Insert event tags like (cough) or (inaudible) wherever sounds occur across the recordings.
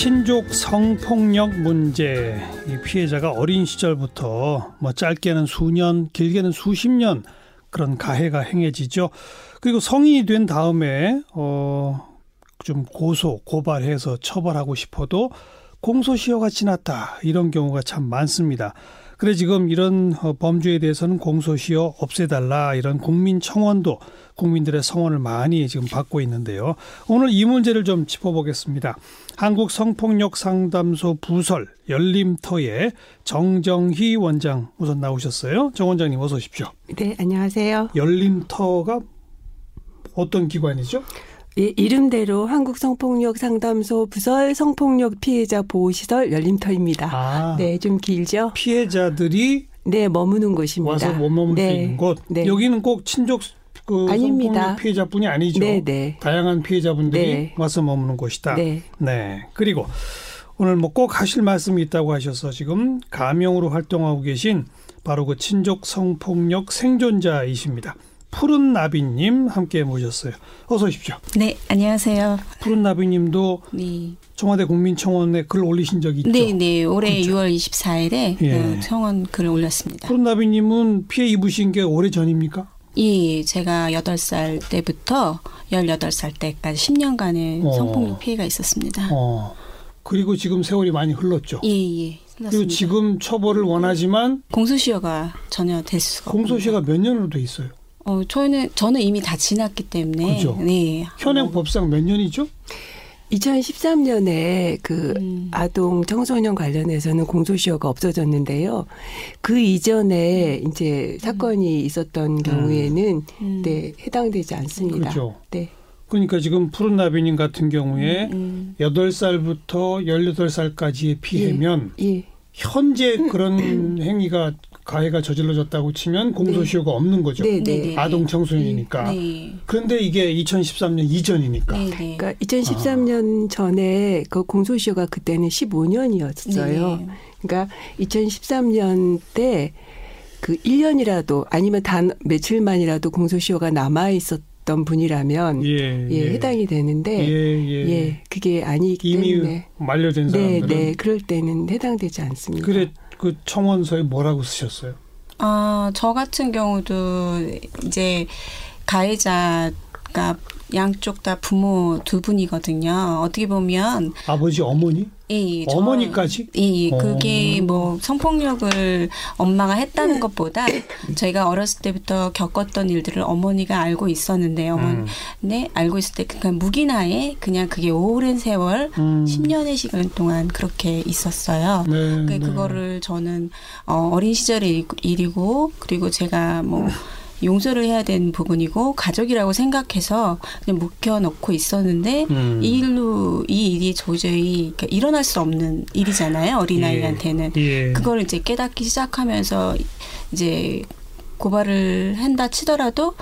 친족 성폭력 문제 이 피해자가 어린 시절부터 뭐 짧게는 수년 길게는 수십 년 그런 가해가 행해지죠. 그리고 성인이 된 다음에 어좀 고소 고발해서 처벌하고 싶어도 공소시효가 지났다 이런 경우가 참 많습니다. 그래 지금 이런 어, 범죄에 대해서는 공소시효 없애달라 이런 국민 청원도 국민들의 성원을 많이 지금 받고 있는데요. 오늘 이 문제를 좀 짚어보겠습니다. 한국 성폭력 상담소 부설 열림터의 정정희 원장 우선 나오셨어요. 정 원장님 어서 오십시오. 네, 안녕하세요. 열림터가 어떤 기관이죠? 예, 이름대로 한국 성폭력 상담소 부설 성폭력 피해자 보호시설 열림터입니다. 아, 네, 좀 길죠? 피해자들이 네, 머무는 곳입니다. 와서 못 머물 네, 수 있는 곳. 네. 여기는 꼭 친족 그 아닙니다. 피해자뿐이 아니죠. 네, 네. 다양한 피해자분들이 네. 와서 머무는 곳이다. 네. 네. 그리고 오늘 뭐 꼭 하실 말씀이 있다고 하셔서 지금 가명으로 활동하고 계신 바로 그 친족 성폭력 생존자이십니다. 푸른 나비님 함께 모셨어요. 어서 오십시오. 네, 안녕하세요. 푸른 나비님도 네. 청와대 국민청원에 글 올리신 적이 있죠? 네, 네. 올해 그렇죠? 6월 24일에 예. 그 청원 글을 올렸습니다. 푸른 나비님은 피해 입으신 게 오래 전입니까? 예, 제가 8살 때부터 18살 때까지 10년간의 어. 성폭력 피해가 있었습니다. 어. 그리고 지금 세월이 많이 흘렀죠? 예, 예. 흘렀습니다. 그리고 지금 처벌을 원하지만 공소시효가 전혀 될 수가 공소시효가 몇 년으로 돼 있어요? 어, 저는 저는 이미 다 지났기 때문에 그죠? 네. 현행 법상 몇 년이죠? 2013년에 그 음. 아동 청소년 관련해서는 공소시효가 없어졌는데요. 그 이전에 이제 사건이 있었던 음. 경우에는 음. 네, 해당되지 않습니다. 그렇죠. 네. 그러니까 지금 푸른 나비님 같은 경우에 음, 음. 8살부터 18살까지의 피해면 예, 예. 현재 그런 (clears throat) 행위가 가해가 저질러졌다고 치면 공소시효가 네. 없는 거죠. 네, 네, 네. 아동 청소년이니까. 네. 그런데 이게 2013년 이전이니까. 네, 그러니까 2013년 아. 전에 그 공소시효가 그때는 15년이었어요. 그러니까 2013년 때 그 1년이라도 아니면 단 며칠만이라도 공소시효가 남아 있었 던 분이라면 예, 예, 예, 해당이 되는데 예, 예. 예 그게 아니기 이미 때문에 만료된 사람들은 네, 네 그럴 때는 해당되지 않습니다. 그래 그 청원서에 뭐라고 쓰셨어요? 아, 저 같은 경우도 이제 가해자가 양쪽 다 부모 두 분이거든요. 어떻게 보면 아버지 어머니? 예, 어머니까지? 예, 그게 어. 뭐 성폭력을 엄마가 했다는 네. 것보다 저희가 어렸을 때부터 겪었던 일들을 어머니가 알고 있었는데 어머니 음. 네 알고 있을 때 그냥 무기나에 그냥 그게 오랜 세월 음. 10년의 시간 동안 그렇게 있었어요. 네, 그 그거를 저는 어, 어린 시절의 일이고 그리고 제가 뭐 용서를 해야 되는 부분이고 가족이라고 생각해서 그냥 묵혀놓고 있었는데 음. 이 일로 이 일이 도저히 그러니까 일어날 수 없는 일이잖아요 어린아이한테는 예. 예. 그걸 이제 깨닫기 시작하면서 이제 고발을 한다 치더라도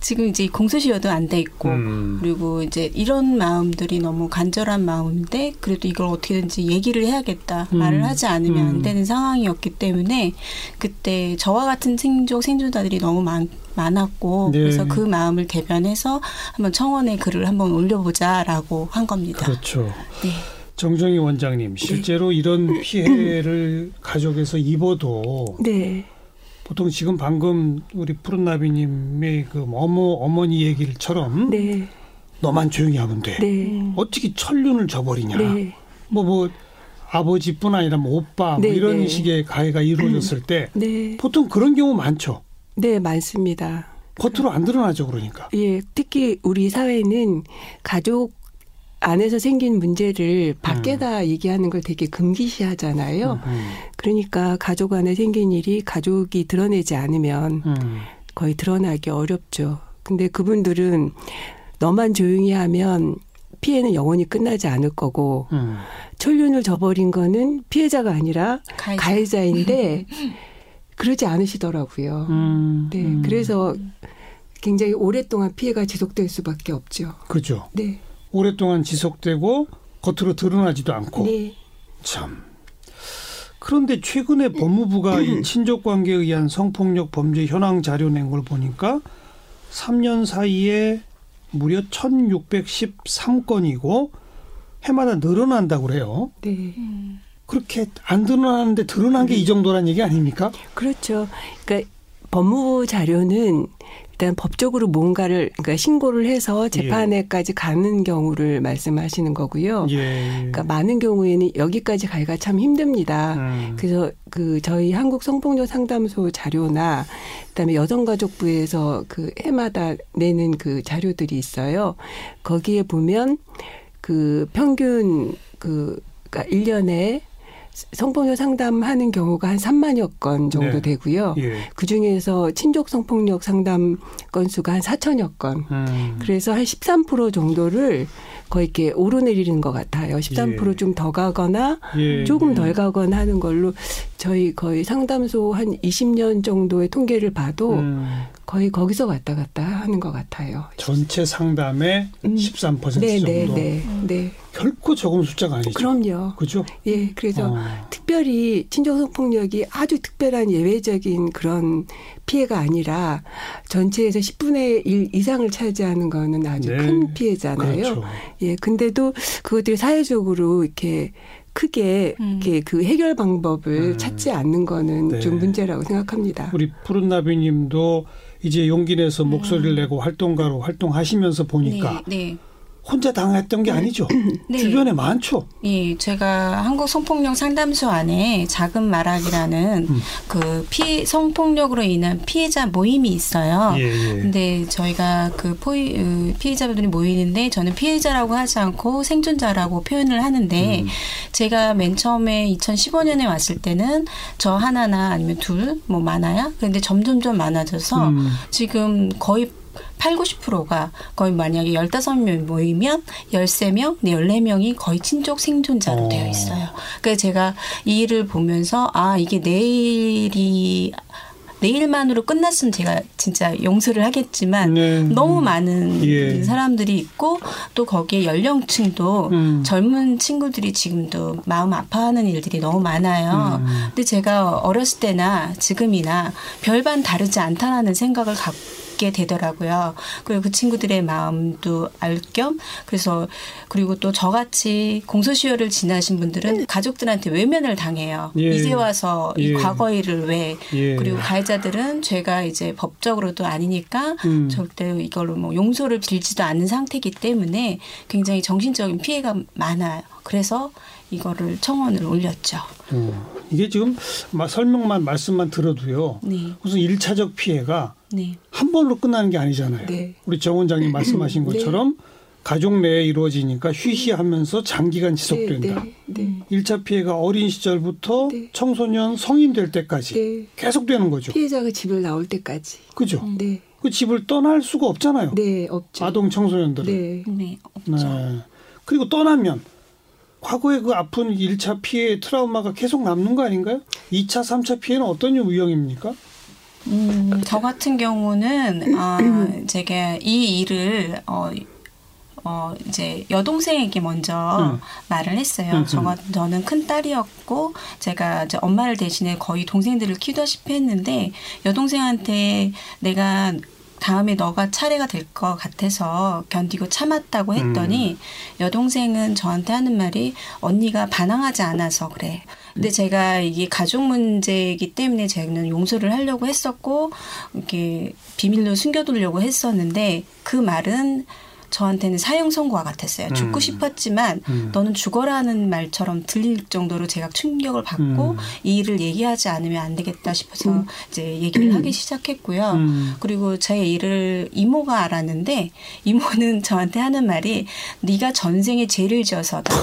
지금 이제 공소시효도 안 돼 있고 음. 그리고 이제 이런 마음들이 너무 간절한 마음인데 그래도 이걸 어떻게든지 얘기를 해야겠다 음. 말을 하지 않으면 안 음. 되는 상황이었기 때문에 그때 저와 같은 생존 생존자들이 너무 많 많았고 네. 그래서 그 마음을 대변해서 한번 청원에 글을 한번 올려보자라고 한 겁니다. 그렇죠. 네. 정정희 원장님 실제로 네. 이런 (clears throat) 피해를 가족에서 입어도 네. 보통 지금 방금 우리 푸른나비님의 그 어머 어머니 얘기처럼 네. 너만 조용히 하면 돼. 네. 어떻게 천륜을 져버리냐. 네. 뭐, 뭐, 아버지뿐 아니라 뭐 오빠 뭐 네, 이런 네. 식의 가해가 이루어졌을 때 네. 보통 그런 경우 많죠. 네, 많습니다. 겉으로 안 드러나죠, 그러니까. 예, 특히 우리 사회는 가족 안에서 생긴 문제를 밖에다 음. 얘기하는 걸 되게 금기시하잖아요. 음. 그러니까 가족 안에 생긴 일이 가족이 드러내지 않으면 음. 거의 드러나기 어렵죠. 근데 그분들은 너만 조용히 하면 피해는 영원히 끝나지 않을 거고 음. 천륜을 저버린 거는 피해자가 아니라 가해자. 인데 (laughs) 그러지 않으시더라고요. 음. 네, 음. 그래서 굉장히 오랫동안 피해가 지속될 수밖에 없죠. 그죠. 네. 오랫동안 지속되고 겉으로 드러나지도 않고 네. 참. 그런데 최근에 법무부가 이 친족 관계에 의한 성폭력 범죄 현황 자료 낸 걸 보니까 3년 사이에 무려 1613건이고 해마다 늘어난다고 그래요. 네. 그렇게 안 드러나는데 드러난 게 이 정도란 얘기 아닙니까? 그렇죠. 그러니까 법무부 자료는 일단 법적으로 뭔가를 그러니까 신고를 해서 재판에까지 가는 경우를 말씀하시는 거고요. 예. 그러니까 많은 경우에는 여기까지 가기가 참 힘듭니다. 음. 그래서 그 저희 한국 성폭력 상담소 자료나 그다음에 여성가족부에서 그 해마다 내는 그 자료들이 있어요. 거기에 보면 그 평균 그 그러니까 1년에 성폭력 상담하는 경우가 한 3만여 건 정도 네. 되고요. 예. 그 중에서 친족 성폭력 상담 건수가 한 4천여 건. 음. 그래서 한 13% 정도를 거의 이렇게 오르내리는 것 같아요. 13% 예. 좀더 가거나 예. 조금 예. 덜 가거나 하는 걸로 저희 거의 상담소 한 20년 정도의 통계를 봐도 음. 거의 거기서 왔다 갔다 하는 것 같아요. 전체 상담의 음. 13% 네, 정도. 네, 네, 네. 결코 적은 숫자가 아니죠. 그럼요. 그죠? 예, 그래서 어. 특별히 친족성 폭력이 아주 특별한 예외적인 그런 피해가 아니라 전체에서 10분의 1 이상을 차지하는 거는 아주 네. 큰 피해잖아요. 그렇죠. 예, 근데도 그것들이 사회적으로 이렇게 크게 음. 이렇게 그 해결 방법을 음. 찾지 않는 거는 네. 좀 문제라고 생각합니다. 우리 푸른 나비님도 이제 용기 내서 목소리를 내고 활동가로 활동하시면서 보니까 네, 네. 혼자 당했던 게 아니죠. (clears throat) 네. 주변에 많죠. 예, 제가 한국 성폭력 상담소 안에 작은 말악이라는 음. 그 피, 성폭력으로 인한 피해자 모임이 있어요. 예, 예. 근데 저희가 그 포이, 으, 피해자분들이 모이는데 저는 피해자라고 하지 않고 생존자라고 표현을 하는데 음. 제가 맨 처음에 2015년에 왔을 때는 저 하나나 아니면 둘, 뭐 많아야? 근데 점점점 많아져서 음. 지금 거의 8, 90%가 거의 만약에 15명 모이면 13명, 네, 14명이 거의 친족 생존자로 어. 되어 있어요. 그래서 제가 이 일을 보면서 아, 이게 내일이 내일만으로 끝났으면 제가 진짜 용서를 하겠지만 네. 너무 많은 예. 사람들이 있고 또 거기에 연령층도 음. 젊은 친구들이 지금도 마음 아파하는 일들이 너무 많아요. 음. 근데 제가 어렸을 때나 지금이나 별반 다르지 않다라는 생각을 갖 게 되더라고요. 그리고 그 친구들의 마음도 알 겸 그래서 그리고 또 저같이 공소시효를 지나신 분들은 가족들한테 외면을 당해요. 예. 이제 와서 이 예. 과거 일을 왜 예. 그리고 가해자들은 죄가 이제 법적으로도 아니니까 음. 절대 이걸로 뭐 용서를 빌지도 않는 상태이기 때문에 굉장히 정신적인 피해가 많아요. 그래서 이거를 청원을 올렸죠. 어, 이게 지금 마- 설명만 말씀만 들어도요. 네, 무슨 일차적 피해가 네, 한 번으로 끝나는 게 아니잖아요. 네. 우리 정 원장님 말씀하신 네. 것처럼 가족 내에 이루어지니까 쉬쉬하면서 장기간 지속된다. 네, 네, 일 1차 피해가 어린 시절부터 네. 청소년 성인 될 때까지 네. 계속되는 거죠. 피해자가 집을 나올 때까지. 그죠? 네, 그 집을 떠날 수가 없잖아요. 네, 없죠. 아동 청소년들은. 네. 네, 없죠. 네. 그리고 떠나면 과거의 그 아픈 1차 피해 트라우마가 계속 남는 거 아닌가요? 2차, 3차 피해는 어떤 유형입니까? 음, 저 같은 경우는 아, (clears throat) 제가 이 일을 어, 어 이제 여동생에게 먼저 음. 말을 했어요. 음, 저, 저는 큰 딸이었고 제가 이제 엄마를 대신해 거의 동생들을 키우다시피 했는데 여동생한테 내가 다음에 너가 차례가 될 것 같아서 견디고 참았다고 했더니 여동생은 저한테 하는 말이 언니가 반항하지 않아서 그래. 근데 제가 이게 가족 문제이기 때문에 저는 용서를 하려고 했었고 이렇게 비밀로 숨겨두려고 했었는데 그 말은 저한테는 사형 선고와 같았어요. 죽고 음. 싶었지만 음. 너는 죽어라는 말처럼 들릴 정도로 제가 충격을 받고 음. 이 일을 얘기하지 않으면 안 되겠다 싶어서 이제 얘기를 하기 시작했고요. 음. 그리고 제 일을 이모가 알았는데 이모는 저한테 하는 말이 네가 전생에 죄를 지어서다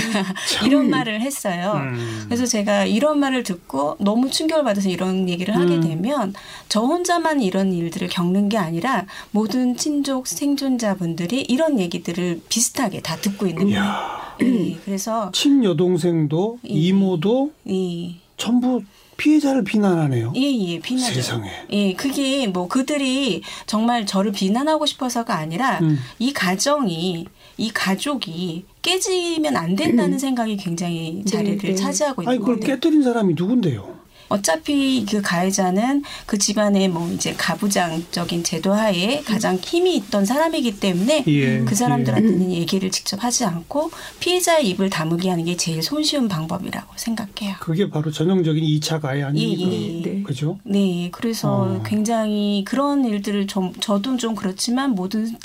(laughs) 이런 말을 했어요. 음. 그래서 제가 이런 말을 듣고 너무 충격을 받아서 이런 얘기를 하게 음. 되면 저 혼자만 이런 일들을 겪는 게 아니라 모든 친족 생존자분들 이 이런 얘기들을 비슷하게 다 듣고 있는 거예요. 예, 그래서 친여동생도 예. 이모도 예, 전부 피해자를 비난하네요. 예, 예, 비난죠. 세상에. 예, 그게 뭐 그들이 정말 저를 비난하고 싶어서가 아니라 음. 이 가정이 이 가족이 깨지면 안 된다는 (clears throat) 생각이 굉장히 자리를 네. 차지하고 있는 아니 그걸 거예요. 깨뜨린 사람이 누군데요? 어차피 그 가해자는 그 집안의 뭐 이제 가부장적인 제도 하에 가장 힘이 있던 사람이기 때문에 예, 그 사람들한테는 얘기를 직접 하지 않고 피해자의 입을 다물게 하는 게 제일 손쉬운 방법이라고 생각해요. 그게 바로 전형적인 2차 가해 아닙니까? 예, 예. 네. 그죠? 네, 그래서 어. 굉장히 그런 일들을 좀 저도 좀 그렇지만 모든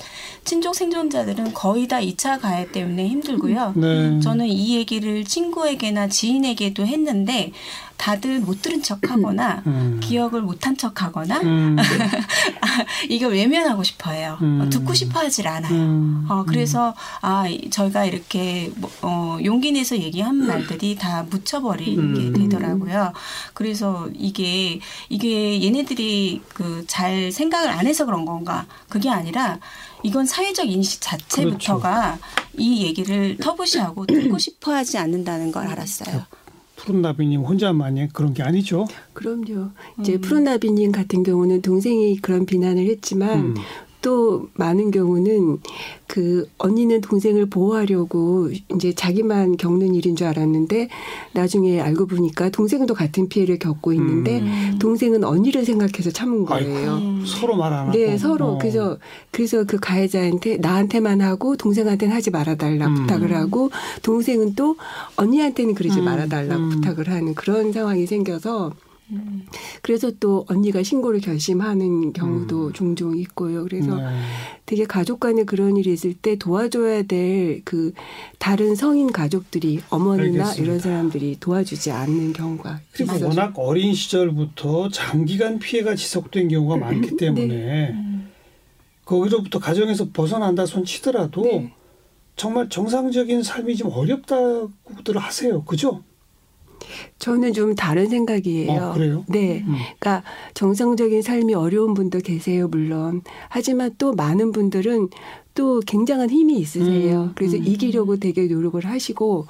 친족 생존자들은 거의 다 2차 가해 때문에 힘들고요. 네. 저는 이 얘기를 친구에게나 지인에게도 했는데 다들 못 들은 척하거나 (clears throat) 음. 기억을 못한 척하거나 음. (laughs) 이걸 외면하고 싶어요. 음. 어, 듣고 싶어하질 않아요. 음. 어, 그래서, 아, 이- 저희가 이렇게, 뭐, 어, 용기 내서 얘기한 말들이 다 묻혀버리게 음. 되더라고요. 그래서 이게, 이게 얘네들이 그 잘 생각을 안 해서 그런 건가? 그게 아니라, 이건 사회적 인식 자체부터가 이 얘기를 터부시하고 듣고 싶어 하지 않는다는 걸 알았어요. 푸른나비님 혼자만의 그런 게 아니죠. 그럼요. 이제 음. 푸른나비님 같은 경우는 동생이 그런 비난을 했지만 음. 또 많은 경우는 그 언니는 동생을 보호하려고 이제 자기만 겪는 일인 줄 알았는데 나중에 알고 보니까 동생도 같은 피해를 겪고 있는데 음. 동생은 언니를 생각해서 참은 거예요. 음. 서로 말 안 하고. 네, 서로 어. 그래서 그래서 그 가해자한테 나한테만 하고 동생한테는 하지 말아달라 음. 부탁을 하고 동생은 또 언니한테는 그러지 음. 말아달라고 음. 부탁을 하는 그런 상황이 생겨서 음. 그래서 또 언니가 신고를 결심하는 경우도 음. 종종 있고요. 그래서 네. 되게 가족 간에 그런 일이 있을 때 도와줘야 될 그 다른 성인 가족들이 어머니나 알겠습니다. 이런 사람들이 도와주지 않는 경우가 그리고 있어서 워낙 어린 시절부터 장기간 피해가 지속된 경우가 많기 때문에 음. 거기로부터 가정에서 벗어난다 손 치더라도 네. 정말 정상적인 삶이 좀 어렵다고들 하세요. 그죠? 저는 좀 다른 생각이에요. 어, 그래요? 네. 음. 그러니까 정상적인 삶이 어려운 분도 계세요, 물론. 하지만 또 많은 분들은 또 굉장한 힘이 있으세요. 음, 그래서 음. 이기려고 되게 노력을 하시고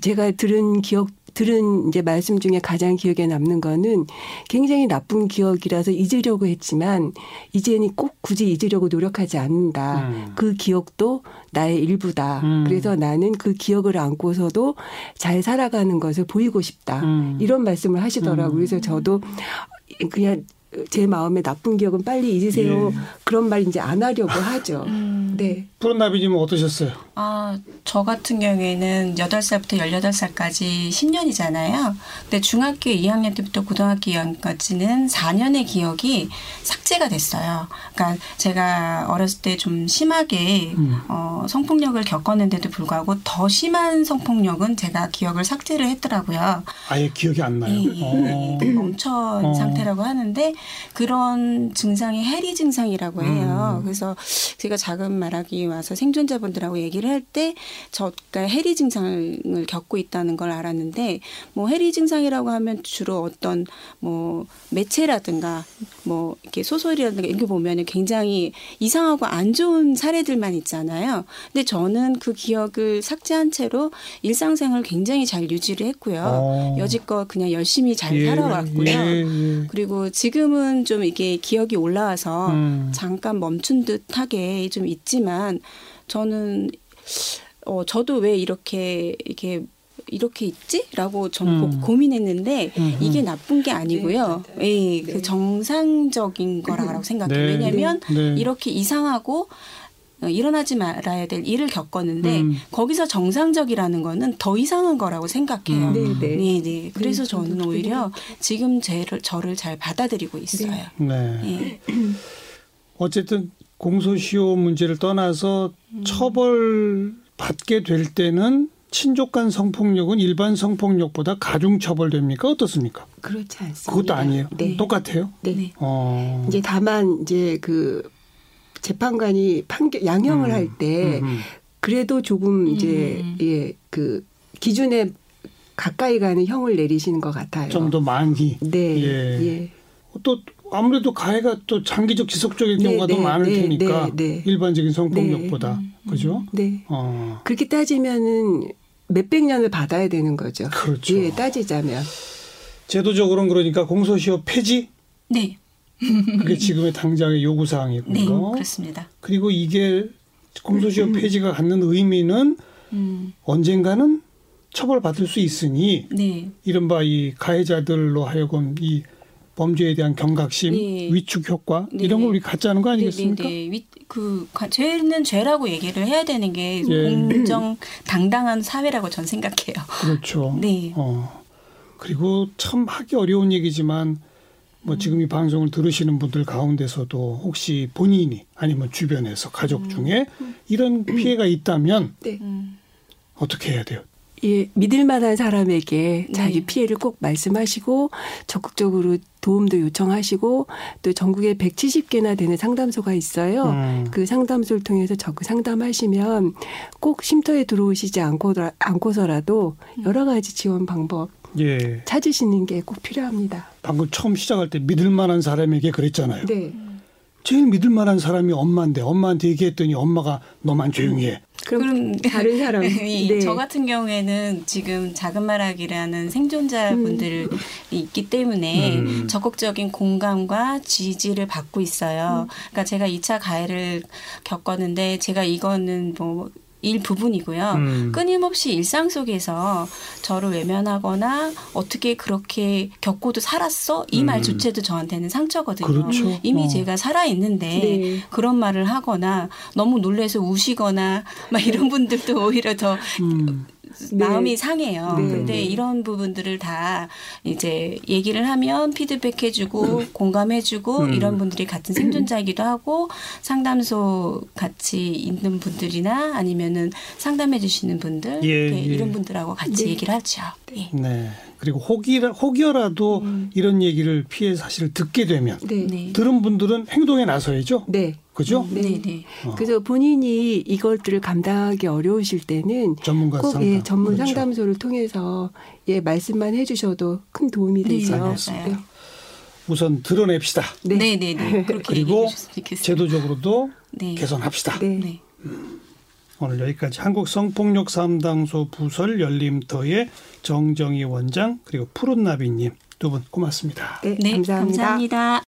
제가 들은 기억 들은 이제 말씀 중에 가장 기억에 남는 거는 굉장히 나쁜 기억이라서 잊으려고 했지만 이제는 꼭 굳이 잊으려고 노력하지 않는다. 음. 그 기억도 나의 일부다. 음. 그래서 나는 그 기억을 안고서도 잘 살아가는 것을 보이고 싶다. 음. 이런 말씀을 하시더라고요. 음. 그래서 저도 그냥 제 마음에 나쁜 기억은 빨리 잊으세요. 예. 그런 말 이제 안 하려고 하죠. 음. 네. 푸른 나비님은 어떠셨어요? 아, 저 같은 경우에는 8살부터 18살까지 10년이잖아요. 근데 중학교 2학년 때부터 고등학교 2학년까지는 4년의 기억이 삭제가 됐어요. 그러니까 제가 어렸을 때 좀 심하게 음. 어, 성폭력을 겪었는데도 불구하고 더 심한 성폭력은 제가 기억을 삭제를 했더라고요. 아예 기억이 안 나요. 예, 어. 예, 멈춰 어. 상태라고 하는데 그런 증상이 해리 증상이라고 해요. 음. 그래서 제가 작은 말하기 와서 생존자분들하고 얘기를 할 때 저가 해리 증상을 겪고 있다는 걸 알았는데 뭐 해리 증상이라고 하면 주로 어떤 뭐 매체라든가 뭐 이렇게 소설이라든가 이렇게 보면은 굉장히 이상하고 안 좋은 사례들만 있잖아요. 근데 저는 그 기억을 삭제한 채로 일상생활을 굉장히 잘 유지를 했고요. 어. 여지껏 그냥 열심히 잘 예, 살아왔고요. 예, 예. 그리고 지금은 좀 이게 기억이 올라와서 음. 잠깐 멈춘 듯하게 좀 있지만 저는 어 저도 왜 이렇게 이렇게 이렇게 있지라고 좀 음. 고, 고민했는데 음, 이게 음. 나쁜 게 아니고요. 예, 그 네. 정상적인 거라고 생각해요. 네. 왜냐하면 네. 이렇게 이상하고 어, 일어나지 말아야 될 일을 겪었는데 음. 거기서 정상적이라는 거는 더 이상한 거라고 생각해요. 음. 네, 네. 네, 네. 그래서 네, 저는 오히려 지금 제를, 저를 잘 받아들이고 있어요. 네. 예. 어쨌든 공소시효 문제를 떠나서 음. 처벌 받게 될 때는 친족 간 성폭력은 일반 성폭력보다 가중 처벌됩니까? 어떻습니까? 그렇지 않습니다. 그것도 아니에요. 네. 똑같아요. 네. 네. 어. 이제 다만 이제 그 재판관이 판결 양형을 음, 할때 음, 음. 그래도 조금 이제 음. 예그 기준에 가까이 가는 형을 내리시는 것 같아요. 좀 더 많이. 네. 예. 예. 또 아무래도 가해가 또 장기적 지속적인 네, 경우가 더 네, 많을 네, 테니까 네, 네. 일반적인 성폭력보다 그죠? 네. 어. 그렇게 따지면은 몇백 년을 받아야 되는 거죠. 그렇죠. 예, 따지자면. 제도적으로는 그러니까 공소시효 폐지 네. 그게 (laughs) 지금의 당장의 요구 사항이고요. 네. 그렇습니다. 그리고 이게 공소시효 폐지가 갖는 의미는 음. 언젠가는 처벌받을 수 있으니 네. 이른바 이 가해자들로 하여금 이 범죄에 대한 경각심, 네. 위축 효과 네. 이런 걸 우리 갖자는 거 아니겠습니까? 네, 네, 네. 위- 그 가- 죄는 죄라고 얘기를 해야 되는 게 예. 공정 당당한 사회라고 전 생각해요. 그렇죠. (laughs) 네. 어. 그리고 참 하기 어려운 얘기지만 뭐 지금 이 방송을 들으시는 분들 가운데서도 혹시 본인이 아니면 주변에서 가족 중에 이런 피해가 있다면 네. 음. 어떻게 해야 돼요? 예, 믿을 만한 사람에게 자기 네. 피해를 꼭 말씀하시고 적극적으로 도움도 요청하시고 또 전국에 170개나 되는 상담소가 있어요. 음. 그 상담소를 통해서 적극 상담하시면 꼭 쉼터에 들어오시지 않고, 않고서라도 여러 가지 지원 방법 예. 찾으시는 게 꼭 필요합니다. 방금 처음 시작할 때 믿을 만한 사람에게 그랬잖아요. 네. 제일 믿을 만한 사람이 엄마인데 엄마한테 얘기했더니 엄마가 너만 조용히 해. 그럼, 그럼 (laughs) 다른 사람. (laughs) 이 네. 저 같은 경우에는 지금 작은 말하기라는 생존자분들이 있기 때문에 음. 적극적인 공감과 지지를 받고 있어요. 음. 그러니까 제가 2차 가해를 겪었는데 제가 이거는 뭐 일부분이고요. 음. 끊임없이 일상 속에서 저를 외면하거나 어떻게 그렇게 겪고도 살았어? 이 음. 말조차도 저한테는 상처거든요. 그렇죠. 이미 어. 제가 살아 있는데 네. 그런 말을 하거나 너무 놀래서 우시거나 막 이런 분들도 오히려 더 음. 네. 마음이 상해요. 네. 근데 네. 이런 부분들을 다 이제 얘기를 하면 피드백해주고 공감해주고 음. 이런 분들이 같은 생존자이기도 하고 상담소 같이 있는 분들이나 아니면은 상담해주시는 분들 예, 네, 예. 이런 분들하고 같이 네. 얘기를 하죠. 예. 네. 그리고 혹이라, 혹여라도 음. 이런 얘기를 피해 사실을 듣게 되면 네. 네. 네. 들은 분들은 행동에 나서야죠. 네. 그죠? 네. 네, 네. 어. 그래서 본인이 이것들을 감당하기 어려우실 때는 전문가 꼭 상담. 예, 전문 그렇죠. 상담소를 통해서 예, 말씀만 해 주셔도 큰 도움이 네, 되죠. 맞아요. 우선 드러냅시다. 네. 네, 네, 네. 그렇게 그리고. 제도적으로도 네. 개선합시다. 네. 네. 오늘 여기까지 한국 성폭력 상담소 부설 열림터의 정정희 원장 그리고 푸른나비님 두 분 고맙습니다. 네, 네, 감사합니다. 감사합니다.